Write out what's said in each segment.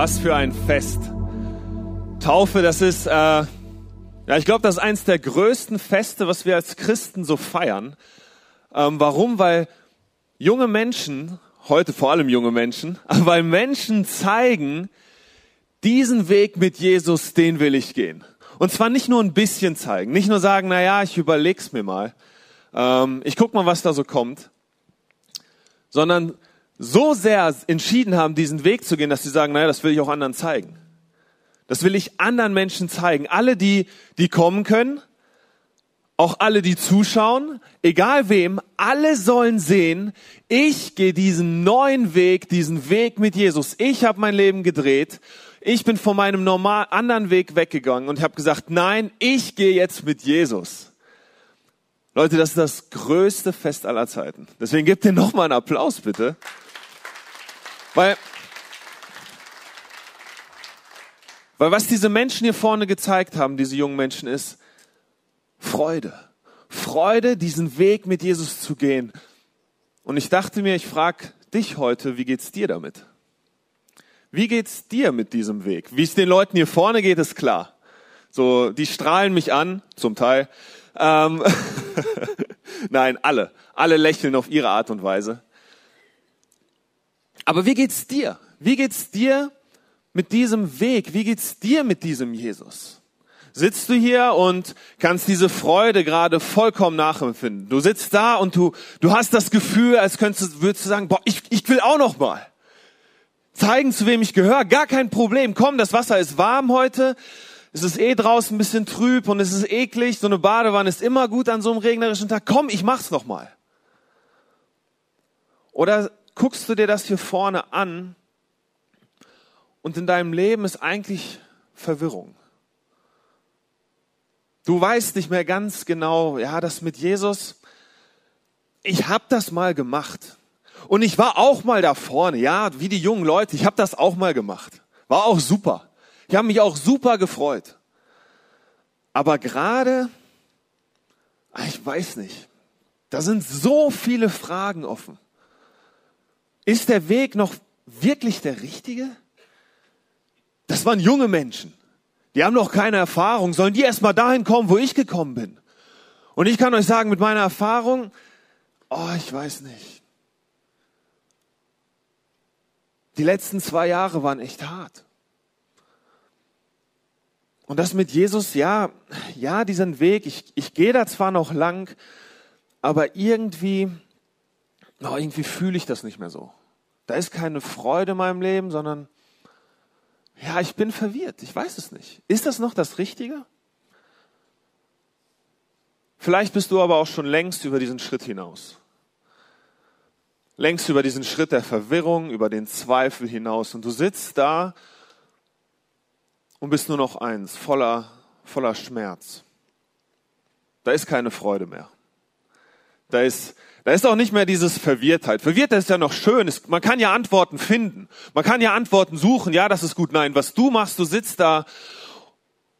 Was für ein Fest. Taufe, das ist, äh, ja, ich glaube, das ist eines der größten Feste, was wir als Christen so feiern. Ähm, warum? Weil junge Menschen, heute vor allem junge Menschen, weil Menschen zeigen, diesen Weg mit Jesus, den will ich gehen. Und zwar nicht nur ein bisschen zeigen, nicht nur sagen, na ja, ich überleg's mir mal, ähm, ich guck mal, was da so kommt, sondern so sehr entschieden haben, diesen Weg zu gehen, dass sie sagen, naja, das will ich auch anderen zeigen. Das will ich anderen Menschen zeigen. Alle, die, die kommen können, auch alle, die zuschauen, egal wem, alle sollen sehen, ich gehe diesen neuen Weg, diesen Weg mit Jesus. Ich habe mein Leben gedreht. Ich bin von meinem normal anderen Weg weggegangen und habe gesagt, nein, ich gehe jetzt mit Jesus. Leute, das ist das größte Fest aller Zeiten. Deswegen gebt ihr nochmal einen Applaus, bitte. Weil, weil was diese Menschen hier vorne gezeigt haben, diese jungen Menschen, ist Freude. Freude, diesen Weg mit Jesus zu gehen. Und ich dachte mir, ich frage dich heute, wie geht's dir damit? Wie geht's dir mit diesem Weg? Wie es den Leuten hier vorne geht, ist klar. So, die strahlen mich an, zum Teil. Ähm Nein, alle. Alle lächeln auf ihre Art und Weise. Aber wie geht's dir? Wie geht's dir mit diesem Weg? Wie geht's dir mit diesem Jesus? Sitzt du hier und kannst diese Freude gerade vollkommen nachempfinden? Du sitzt da und du, du hast das Gefühl, als könntest, würdest du sagen, boah, ich, ich will auch noch mal zeigen, zu wem ich gehöre. Gar kein Problem. Komm, das Wasser ist warm heute. Es ist eh draußen ein bisschen trüb und es ist eklig. So eine Badewanne ist immer gut an so einem regnerischen Tag. Komm, ich mach's noch mal. Oder guckst du dir das hier vorne an und in deinem Leben ist eigentlich Verwirrung. Du weißt nicht mehr ganz genau, ja, das mit Jesus, ich habe das mal gemacht. Und ich war auch mal da vorne, ja, wie die jungen Leute, ich habe das auch mal gemacht. War auch super. Ich habe mich auch super gefreut. Aber gerade, ah, ich weiß nicht, da sind so viele Fragen offen. Ist der Weg noch wirklich der richtige? Das waren junge Menschen. Die haben noch keine Erfahrung. Sollen die erst mal dahin kommen, wo ich gekommen bin? Und ich kann euch sagen, mit meiner Erfahrung, oh, ich weiß nicht. Die letzten zwei Jahre waren echt hart. Und das mit Jesus, ja, ja, diesen Weg, ich, ich gehe da zwar noch lang, aber irgendwie, oh, irgendwie fühle ich das nicht mehr so. Da ist keine Freude in meinem Leben, sondern ja, ich bin verwirrt. Ich weiß es nicht. Ist das noch das Richtige? Vielleicht bist du aber auch schon längst über diesen Schritt hinaus. Längst über diesen Schritt der Verwirrung, über den Zweifel hinaus. Und du sitzt da und bist nur noch eins, voller, voller Schmerz. Da ist keine Freude mehr. Da ist da ist auch nicht mehr dieses Verwirrtheit. Verwirrtheit ist ja noch schön. Man kann ja Antworten finden. Man kann ja Antworten suchen. Ja, das ist gut. Nein, was du machst, du sitzt da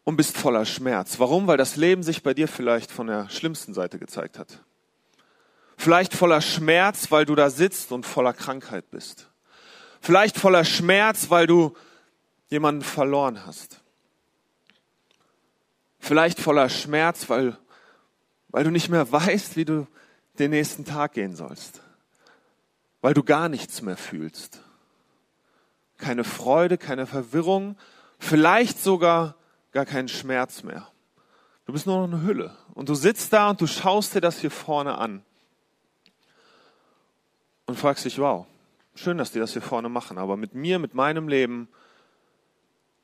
und bist voller Schmerz. Warum? Weil das Leben sich bei dir vielleicht von der schlimmsten Seite gezeigt hat. Vielleicht voller Schmerz, weil du da sitzt und voller Krankheit bist. Vielleicht voller Schmerz, weil du jemanden verloren hast. Vielleicht voller Schmerz, weil, weil du nicht mehr weißt, wie du den nächsten Tag gehen sollst, weil du gar nichts mehr fühlst. Keine Freude, keine Verwirrung, vielleicht sogar gar keinen Schmerz mehr. Du bist nur noch eine Hülle und du sitzt da und du schaust dir das hier vorne an und fragst dich, wow, schön, dass die das hier vorne machen, aber mit mir, mit meinem Leben,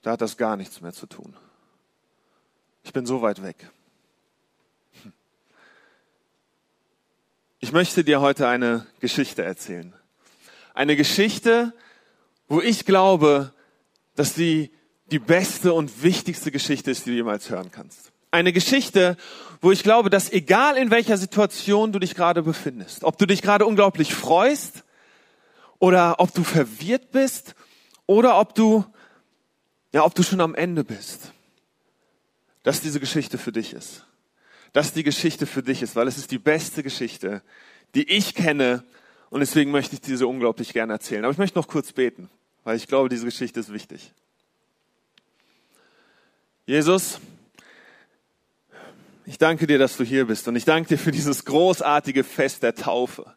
da hat das gar nichts mehr zu tun. Ich bin so weit weg. Ich möchte dir heute eine Geschichte erzählen. Eine Geschichte, wo ich glaube, dass sie die beste und wichtigste Geschichte ist, die du jemals hören kannst. Eine Geschichte, wo ich glaube, dass egal in welcher Situation du dich gerade befindest, ob du dich gerade unglaublich freust oder ob du verwirrt bist oder ob du, ja, ob du schon am Ende bist, dass diese Geschichte für dich ist dass die Geschichte für dich ist, weil es ist die beste Geschichte, die ich kenne und deswegen möchte ich diese unglaublich gerne erzählen. Aber ich möchte noch kurz beten, weil ich glaube, diese Geschichte ist wichtig. Jesus, ich danke dir, dass du hier bist und ich danke dir für dieses großartige Fest der Taufe.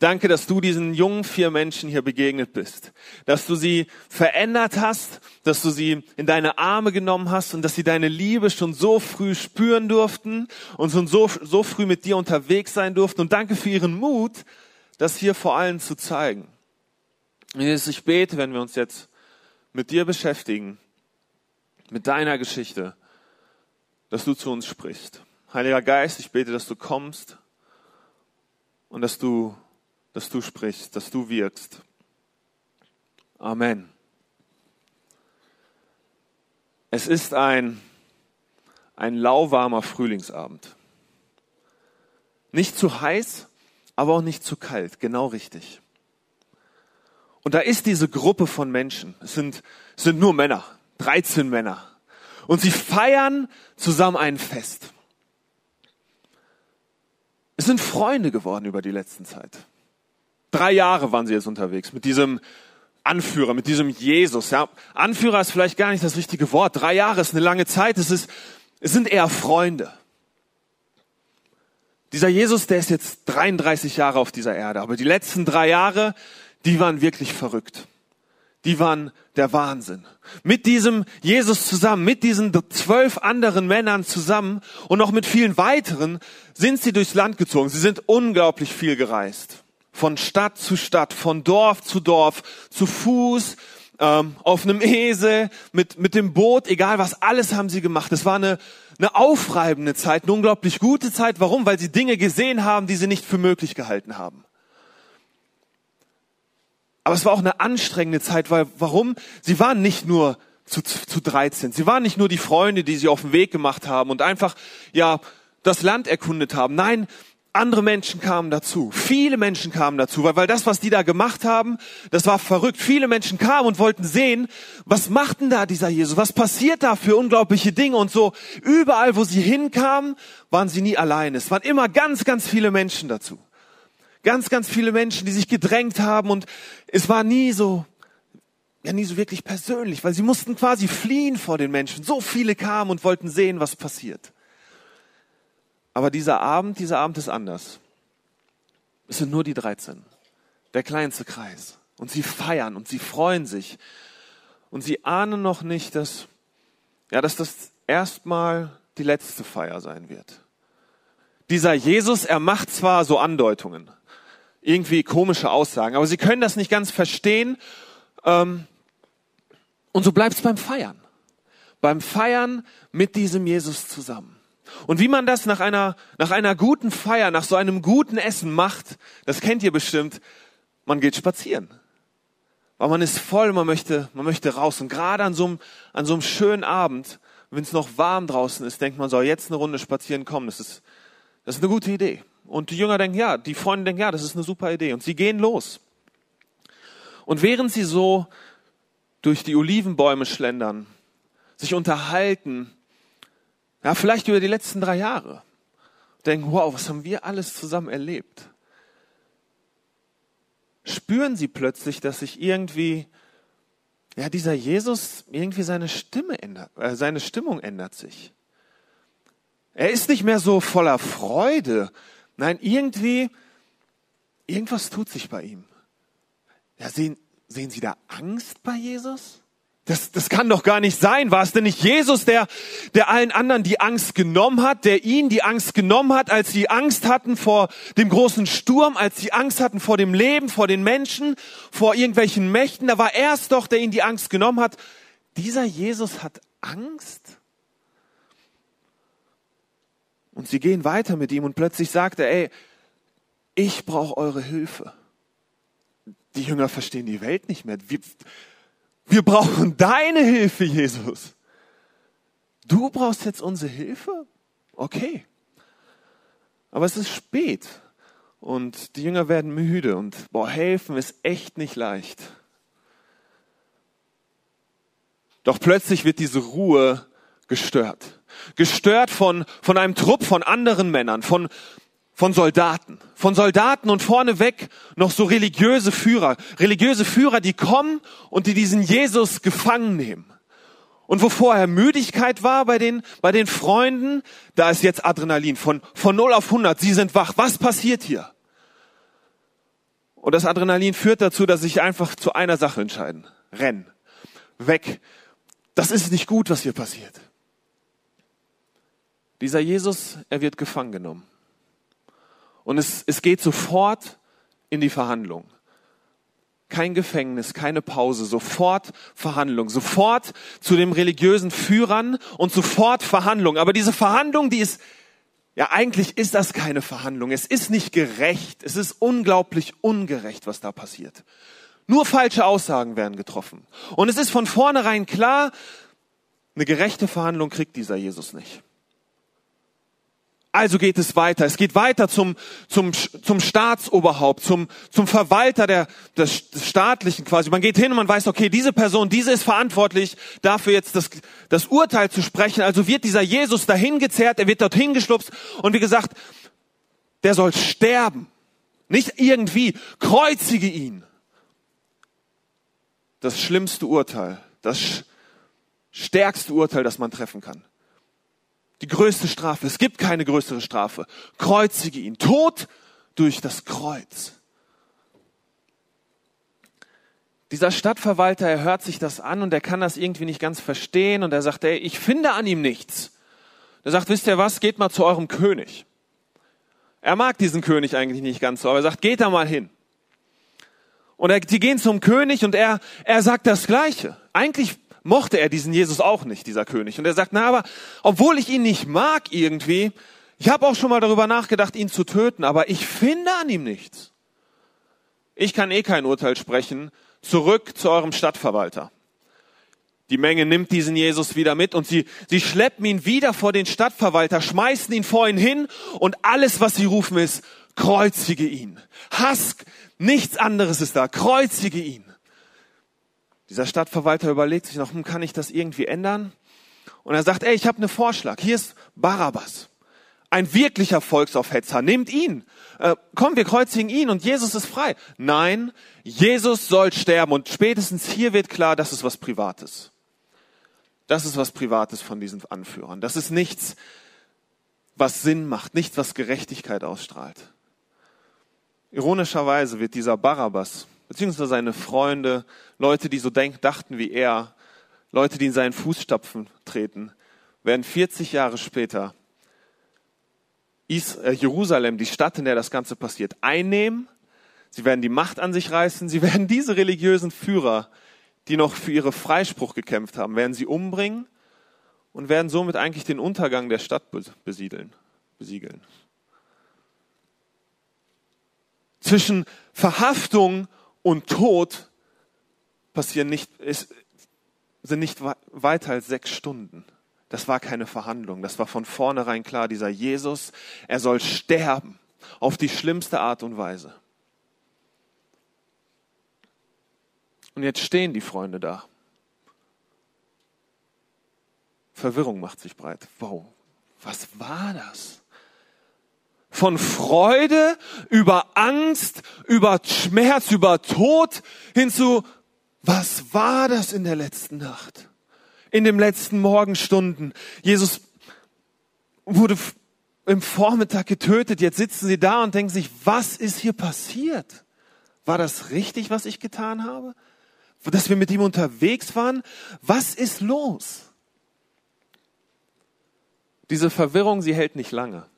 Danke, dass du diesen jungen vier Menschen hier begegnet bist, dass du sie verändert hast, dass du sie in deine Arme genommen hast und dass sie deine Liebe schon so früh spüren durften und schon so, so früh mit dir unterwegs sein durften. Und danke für ihren Mut, das hier vor allen zu zeigen. Jesus, ich bete, wenn wir uns jetzt mit dir beschäftigen, mit deiner Geschichte, dass du zu uns sprichst. Heiliger Geist, ich bete, dass du kommst und dass du, dass du sprichst, dass du wirkst. Amen. Es ist ein, ein lauwarmer Frühlingsabend. Nicht zu heiß, aber auch nicht zu kalt, genau richtig. Und da ist diese Gruppe von Menschen. Es sind, es sind nur Männer, 13 Männer. Und sie feiern zusammen ein Fest. Es sind Freunde geworden über die letzten Zeit. Drei Jahre waren sie jetzt unterwegs mit diesem Anführer, mit diesem Jesus. Ja, Anführer ist vielleicht gar nicht das richtige Wort. Drei Jahre ist eine lange Zeit. Es, ist, es sind eher Freunde. Dieser Jesus, der ist jetzt 33 Jahre auf dieser Erde, aber die letzten drei Jahre, die waren wirklich verrückt. Die waren der Wahnsinn. Mit diesem Jesus zusammen, mit diesen zwölf anderen Männern zusammen und noch mit vielen weiteren sind sie durchs Land gezogen. Sie sind unglaublich viel gereist. Von Stadt zu Stadt, von Dorf zu Dorf, zu Fuß, ähm, auf einem Esel, mit, mit dem Boot, egal was, alles haben sie gemacht. Es war eine, eine aufreibende Zeit, eine unglaublich gute Zeit. Warum? Weil sie Dinge gesehen haben, die sie nicht für möglich gehalten haben. Aber es war auch eine anstrengende Zeit, weil warum? Sie waren nicht nur zu, zu 13. Sie waren nicht nur die Freunde, die sie auf den Weg gemacht haben und einfach, ja, das Land erkundet haben. Nein, andere Menschen kamen dazu. Viele Menschen kamen dazu, weil, weil das, was die da gemacht haben, das war verrückt. Viele Menschen kamen und wollten sehen, was macht denn da dieser Jesus? Was passiert da für unglaubliche Dinge? Und so überall, wo sie hinkamen, waren sie nie alleine. Es waren immer ganz, ganz viele Menschen dazu. Ganz, ganz viele Menschen, die sich gedrängt haben und es war nie so, ja nie so wirklich persönlich, weil sie mussten quasi fliehen vor den Menschen. So viele kamen und wollten sehen, was passiert. Aber dieser Abend, dieser Abend ist anders. Es sind nur die 13. Der kleinste Kreis. Und sie feiern und sie freuen sich. Und sie ahnen noch nicht, dass, ja, dass das erstmal die letzte Feier sein wird. Dieser Jesus, er macht zwar so Andeutungen, irgendwie komische Aussagen, aber sie können das nicht ganz verstehen. Ähm, und so bleibt es beim Feiern. Beim Feiern mit diesem Jesus zusammen. Und wie man das nach einer, nach einer guten Feier, nach so einem guten Essen macht, das kennt ihr bestimmt, man geht spazieren. Weil man ist voll, man möchte, man möchte raus. Und gerade an so einem, an so einem schönen Abend, wenn es noch warm draußen ist, denkt man, soll jetzt eine Runde spazieren kommen. Das ist, das ist eine gute Idee. Und die Jünger denken, ja, die Freunde denken, ja, das ist eine super Idee. Und sie gehen los. Und während sie so durch die Olivenbäume schlendern, sich unterhalten, ja, vielleicht über die letzten drei Jahre. Denken, wow, was haben wir alles zusammen erlebt? Spüren sie plötzlich, dass sich irgendwie, ja, dieser Jesus, irgendwie seine Stimme ändert, äh, seine Stimmung ändert sich. Er ist nicht mehr so voller Freude. Nein, irgendwie, irgendwas tut sich bei ihm. Ja, sehen, sehen Sie da Angst bei Jesus? Das, das kann doch gar nicht sein. War es denn nicht Jesus, der, der allen anderen die Angst genommen hat, der ihnen die Angst genommen hat, als sie Angst hatten vor dem großen Sturm, als sie Angst hatten vor dem Leben, vor den Menschen, vor irgendwelchen Mächten? Da war er es doch, der ihnen die Angst genommen hat. Dieser Jesus hat Angst? Und sie gehen weiter mit ihm und plötzlich sagt er, ey, ich brauche eure Hilfe. Die Jünger verstehen die Welt nicht mehr. Wir, wir brauchen deine Hilfe, Jesus. Du brauchst jetzt unsere Hilfe? Okay. Aber es ist spät und die Jünger werden müde und boah, helfen ist echt nicht leicht. Doch plötzlich wird diese Ruhe gestört. Gestört von, von einem Trupp von anderen Männern, von, von Soldaten. Von Soldaten und vorneweg noch so religiöse Führer. Religiöse Führer, die kommen und die diesen Jesus gefangen nehmen. Und wo vorher Müdigkeit war bei den, bei den Freunden, da ist jetzt Adrenalin von, von 0 auf 100. Sie sind wach. Was passiert hier? Und das Adrenalin führt dazu, dass sie sich einfach zu einer Sache entscheiden. Rennen. Weg. Das ist nicht gut, was hier passiert. Dieser Jesus, er wird gefangen genommen. Und es, es geht sofort in die Verhandlung. Kein Gefängnis, keine Pause, sofort Verhandlung, sofort zu den religiösen Führern und sofort Verhandlung. Aber diese Verhandlung, die ist, ja eigentlich ist das keine Verhandlung. Es ist nicht gerecht. Es ist unglaublich ungerecht, was da passiert. Nur falsche Aussagen werden getroffen. Und es ist von vornherein klar, eine gerechte Verhandlung kriegt dieser Jesus nicht. Also geht es weiter. Es geht weiter zum, zum, zum Staatsoberhaupt, zum, zum Verwalter der, des, des Staatlichen quasi. Man geht hin und man weiß, okay, diese Person, diese ist verantwortlich dafür jetzt das, das Urteil zu sprechen. Also wird dieser Jesus dahin gezerrt, er wird dorthin geschlupst und wie gesagt, der soll sterben. Nicht irgendwie, kreuzige ihn. Das schlimmste Urteil, das stärkste Urteil, das man treffen kann die größte Strafe. Es gibt keine größere Strafe. Kreuzige ihn. Tod durch das Kreuz. Dieser Stadtverwalter, er hört sich das an und er kann das irgendwie nicht ganz verstehen und er sagt, ey, ich finde an ihm nichts. Er sagt, wisst ihr was, geht mal zu eurem König. Er mag diesen König eigentlich nicht ganz so, aber er sagt, geht da mal hin. Und er, die gehen zum König und er, er sagt das Gleiche. Eigentlich mochte er diesen Jesus auch nicht, dieser König. Und er sagt, na, aber obwohl ich ihn nicht mag irgendwie, ich habe auch schon mal darüber nachgedacht, ihn zu töten, aber ich finde an ihm nichts. Ich kann eh kein Urteil sprechen. Zurück zu eurem Stadtverwalter. Die Menge nimmt diesen Jesus wieder mit und sie, sie schleppen ihn wieder vor den Stadtverwalter, schmeißen ihn vor ihn hin und alles, was sie rufen, ist, kreuzige ihn. Hass, nichts anderes ist da, kreuzige ihn. Dieser Stadtverwalter überlegt sich noch, hm, kann ich das irgendwie ändern? Und er sagt, ey, ich habe einen Vorschlag. Hier ist Barabbas. Ein wirklicher Volksaufhetzer. Nehmt ihn. Äh, komm, wir kreuzigen ihn und Jesus ist frei. Nein, Jesus soll sterben. Und spätestens hier wird klar, das ist was Privates. Das ist was Privates von diesen Anführern. Das ist nichts, was Sinn macht, nichts, was Gerechtigkeit ausstrahlt. Ironischerweise wird dieser Barabbas beziehungsweise seine Freunde, Leute, die so denk, dachten wie er, Leute, die in seinen Fußstapfen treten, werden 40 Jahre später äh, Jerusalem, die Stadt, in der das Ganze passiert, einnehmen. Sie werden die Macht an sich reißen. Sie werden diese religiösen Führer, die noch für ihre Freispruch gekämpft haben, werden sie umbringen und werden somit eigentlich den Untergang der Stadt besiedeln, besiegeln. Zwischen Verhaftung und Tod passieren nicht, ist, sind nicht weiter als sechs Stunden. Das war keine Verhandlung. Das war von vornherein klar. Dieser Jesus, er soll sterben. Auf die schlimmste Art und Weise. Und jetzt stehen die Freunde da. Verwirrung macht sich breit. Wow, was war das? Von Freude über Angst, über Schmerz, über Tod hinzu, was war das in der letzten Nacht? In den letzten Morgenstunden. Jesus wurde im Vormittag getötet. Jetzt sitzen sie da und denken sich, was ist hier passiert? War das richtig, was ich getan habe? Dass wir mit ihm unterwegs waren? Was ist los? Diese Verwirrung, sie hält nicht lange.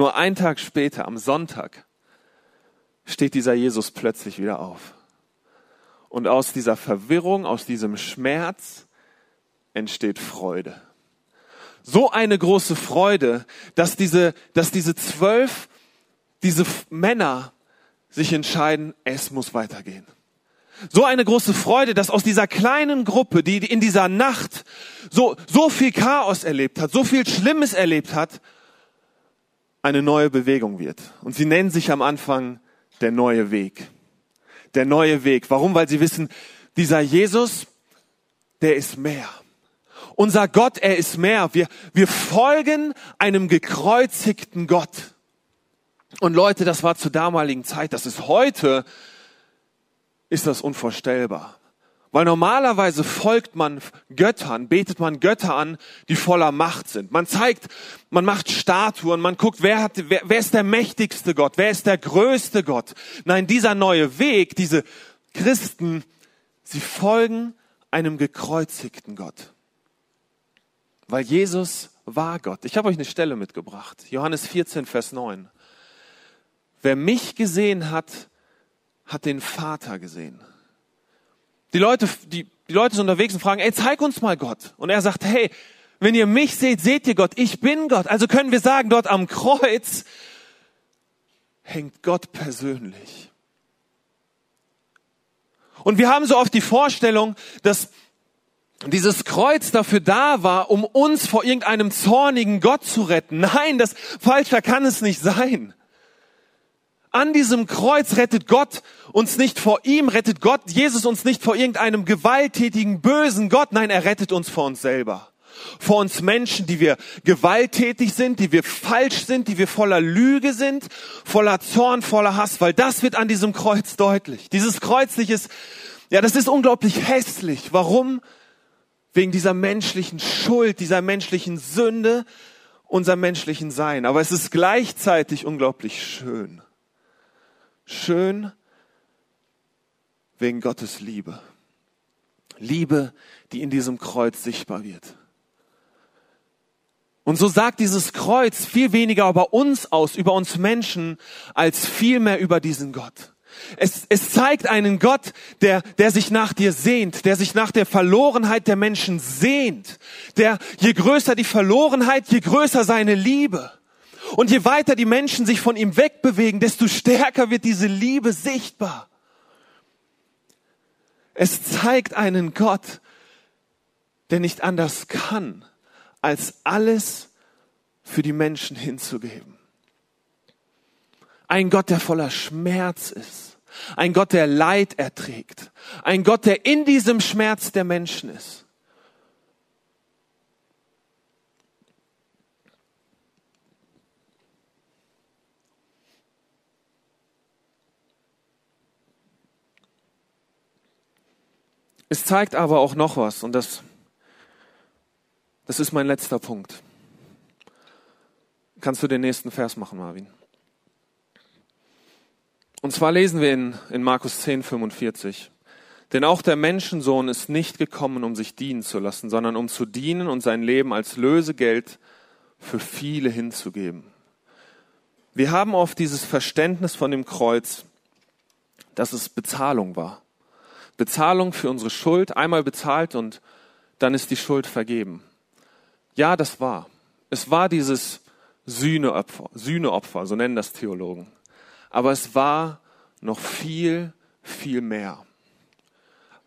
Nur einen Tag später, am Sonntag, steht dieser Jesus plötzlich wieder auf. Und aus dieser Verwirrung, aus diesem Schmerz entsteht Freude. So eine große Freude, dass diese, dass diese zwölf, diese Männer sich entscheiden, es muss weitergehen. So eine große Freude, dass aus dieser kleinen Gruppe, die in dieser Nacht so, so viel Chaos erlebt hat, so viel Schlimmes erlebt hat, eine neue Bewegung wird. Und sie nennen sich am Anfang der neue Weg. Der neue Weg. Warum? Weil sie wissen, dieser Jesus, der ist mehr. Unser Gott, er ist mehr. Wir, wir folgen einem gekreuzigten Gott. Und Leute, das war zur damaligen Zeit, das ist heute, ist das unvorstellbar. Weil normalerweise folgt man Göttern, betet man Götter an, die voller Macht sind. Man zeigt, man macht Statuen, man guckt, wer, hat, wer, wer ist der mächtigste Gott, wer ist der größte Gott. Nein, dieser neue Weg, diese Christen, sie folgen einem gekreuzigten Gott. Weil Jesus war Gott. Ich habe euch eine Stelle mitgebracht. Johannes 14, Vers 9. Wer mich gesehen hat, hat den Vater gesehen. Die Leute, die, die Leute sind unterwegs und fragen, ey, zeig uns mal Gott. Und er sagt, hey, wenn ihr mich seht, seht ihr Gott. Ich bin Gott. Also können wir sagen, dort am Kreuz hängt Gott persönlich. Und wir haben so oft die Vorstellung, dass dieses Kreuz dafür da war, um uns vor irgendeinem zornigen Gott zu retten. Nein, das falscher kann es nicht sein. An diesem Kreuz rettet Gott uns nicht vor ihm, rettet Gott Jesus uns nicht vor irgendeinem gewalttätigen, bösen Gott. Nein, er rettet uns vor uns selber. Vor uns Menschen, die wir gewalttätig sind, die wir falsch sind, die wir voller Lüge sind, voller Zorn, voller Hass, weil das wird an diesem Kreuz deutlich. Dieses Kreuz ist, ja, das ist unglaublich hässlich. Warum? Wegen dieser menschlichen Schuld, dieser menschlichen Sünde, unser menschlichen Sein. Aber es ist gleichzeitig unglaublich schön. Schön wegen Gottes Liebe. Liebe, die in diesem Kreuz sichtbar wird. Und so sagt dieses Kreuz viel weniger über uns aus, über uns Menschen, als viel mehr über diesen Gott. Es, es zeigt einen Gott, der, der sich nach dir sehnt, der sich nach der Verlorenheit der Menschen sehnt, der je größer die Verlorenheit, je größer seine Liebe. Und je weiter die Menschen sich von ihm wegbewegen, desto stärker wird diese Liebe sichtbar. Es zeigt einen Gott, der nicht anders kann, als alles für die Menschen hinzugeben. Ein Gott, der voller Schmerz ist. Ein Gott, der Leid erträgt. Ein Gott, der in diesem Schmerz der Menschen ist. Es zeigt aber auch noch was und das, das ist mein letzter Punkt. Kannst du den nächsten Vers machen, Marvin? Und zwar lesen wir in, in Markus 10, 45. Denn auch der Menschensohn ist nicht gekommen, um sich dienen zu lassen, sondern um zu dienen und sein Leben als Lösegeld für viele hinzugeben. Wir haben oft dieses Verständnis von dem Kreuz, dass es Bezahlung war. Bezahlung für unsere Schuld, einmal bezahlt und dann ist die Schuld vergeben. Ja, das war. Es war dieses Sühneopfer, Sühneopfer, so nennen das Theologen. Aber es war noch viel, viel mehr.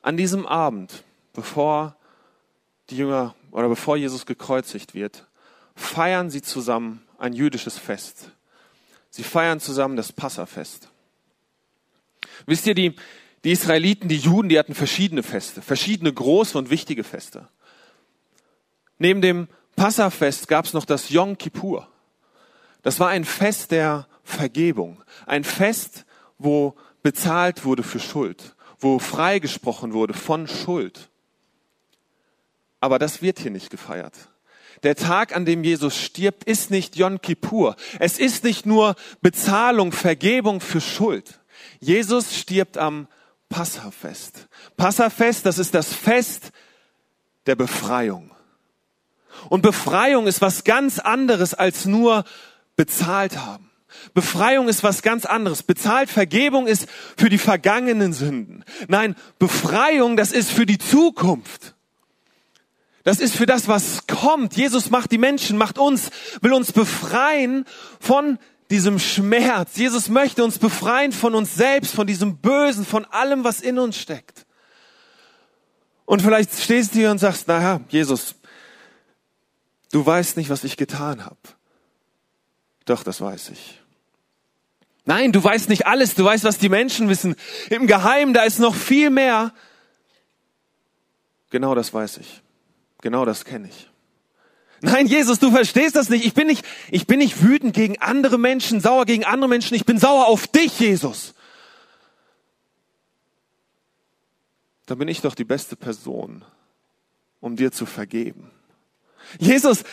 An diesem Abend, bevor die Jünger oder bevor Jesus gekreuzigt wird, feiern sie zusammen ein jüdisches Fest. Sie feiern zusammen das Passafest. Wisst ihr, die, die Israeliten, die Juden, die hatten verschiedene Feste, verschiedene große und wichtige Feste. Neben dem Passafest gab es noch das Yom Kippur. Das war ein Fest der Vergebung, ein Fest, wo bezahlt wurde für Schuld, wo freigesprochen wurde von Schuld. Aber das wird hier nicht gefeiert. Der Tag, an dem Jesus stirbt, ist nicht Yom Kippur. Es ist nicht nur Bezahlung, Vergebung für Schuld. Jesus stirbt am Passafest. Passafest, das ist das Fest der Befreiung. Und Befreiung ist was ganz anderes als nur bezahlt haben. Befreiung ist was ganz anderes. Bezahlt Vergebung ist für die vergangenen Sünden. Nein, Befreiung, das ist für die Zukunft. Das ist für das, was kommt. Jesus macht die Menschen, macht uns, will uns befreien von diesem Schmerz. Jesus möchte uns befreien von uns selbst, von diesem Bösen, von allem, was in uns steckt. Und vielleicht stehst du hier und sagst, naja, Jesus, du weißt nicht, was ich getan habe. Doch, das weiß ich. Nein, du weißt nicht alles, du weißt, was die Menschen wissen. Im Geheimen, da ist noch viel mehr. Genau das weiß ich. Genau das kenne ich. Nein, Jesus, du verstehst das nicht. Ich bin nicht, ich bin nicht wütend gegen andere Menschen, sauer gegen andere Menschen. Ich bin sauer auf dich, Jesus. Da bin ich doch die beste Person, um dir zu vergeben. Jesus,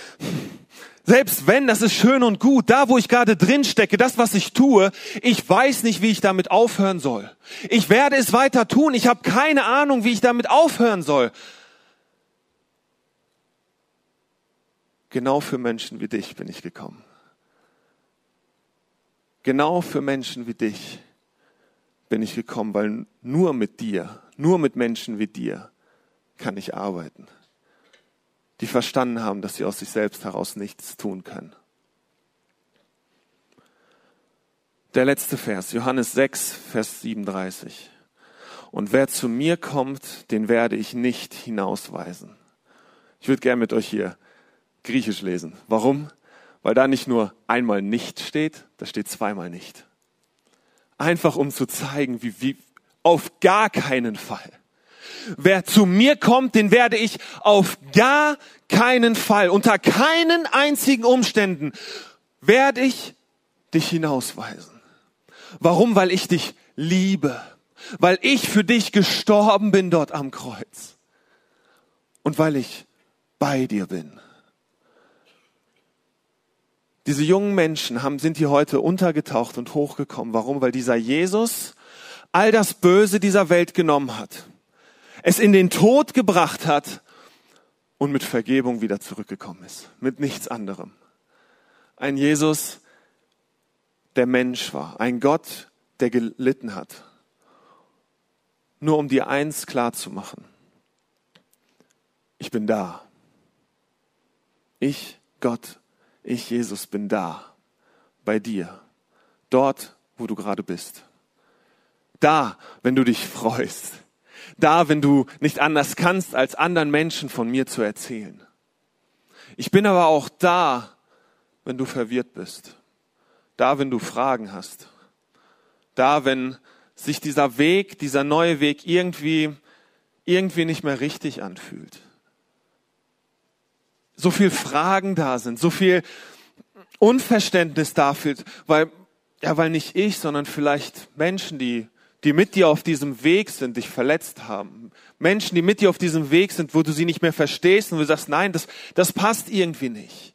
selbst wenn, das ist schön und gut, da wo ich gerade drin stecke, das was ich tue, ich weiß nicht, wie ich damit aufhören soll. Ich werde es weiter tun, ich habe keine Ahnung, wie ich damit aufhören soll. Genau für Menschen wie dich bin ich gekommen. Genau für Menschen wie dich bin ich gekommen, weil nur mit dir, nur mit Menschen wie dir kann ich arbeiten, die verstanden haben, dass sie aus sich selbst heraus nichts tun können. Der letzte Vers, Johannes 6, Vers 37. Und wer zu mir kommt, den werde ich nicht hinausweisen. Ich würde gerne mit euch hier Griechisch lesen. Warum? Weil da nicht nur einmal nicht steht, da steht zweimal nicht. Einfach um zu zeigen, wie, wie auf gar keinen Fall. Wer zu mir kommt, den werde ich auf gar keinen Fall, unter keinen einzigen Umständen, werde ich dich hinausweisen. Warum? Weil ich dich liebe. Weil ich für dich gestorben bin dort am Kreuz. Und weil ich bei dir bin. Diese jungen Menschen haben, sind hier heute untergetaucht und hochgekommen. Warum? Weil dieser Jesus all das Böse dieser Welt genommen hat, es in den Tod gebracht hat und mit Vergebung wieder zurückgekommen ist. Mit nichts anderem. Ein Jesus, der Mensch war. Ein Gott, der gelitten hat. Nur um dir eins klar zu machen. Ich bin da. Ich, Gott, ich, Jesus, bin da, bei dir, dort, wo du gerade bist. Da, wenn du dich freust. Da, wenn du nicht anders kannst, als anderen Menschen von mir zu erzählen. Ich bin aber auch da, wenn du verwirrt bist. Da, wenn du Fragen hast. Da, wenn sich dieser Weg, dieser neue Weg irgendwie, irgendwie nicht mehr richtig anfühlt so viel Fragen da sind, so viel Unverständnis dafür, weil, ja, weil nicht ich, sondern vielleicht Menschen, die, die mit dir auf diesem Weg sind, dich verletzt haben. Menschen, die mit dir auf diesem Weg sind, wo du sie nicht mehr verstehst und du sagst, nein, das, das passt irgendwie nicht.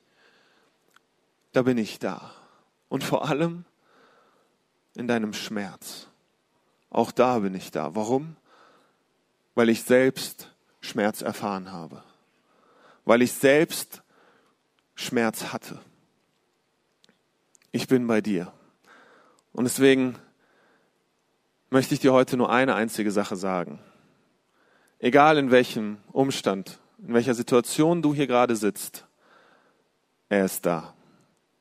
Da bin ich da. Und vor allem in deinem Schmerz. Auch da bin ich da. Warum? Weil ich selbst Schmerz erfahren habe weil ich selbst Schmerz hatte. Ich bin bei dir. Und deswegen möchte ich dir heute nur eine einzige Sache sagen. Egal in welchem Umstand, in welcher Situation du hier gerade sitzt, er ist da,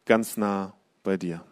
ganz nah bei dir.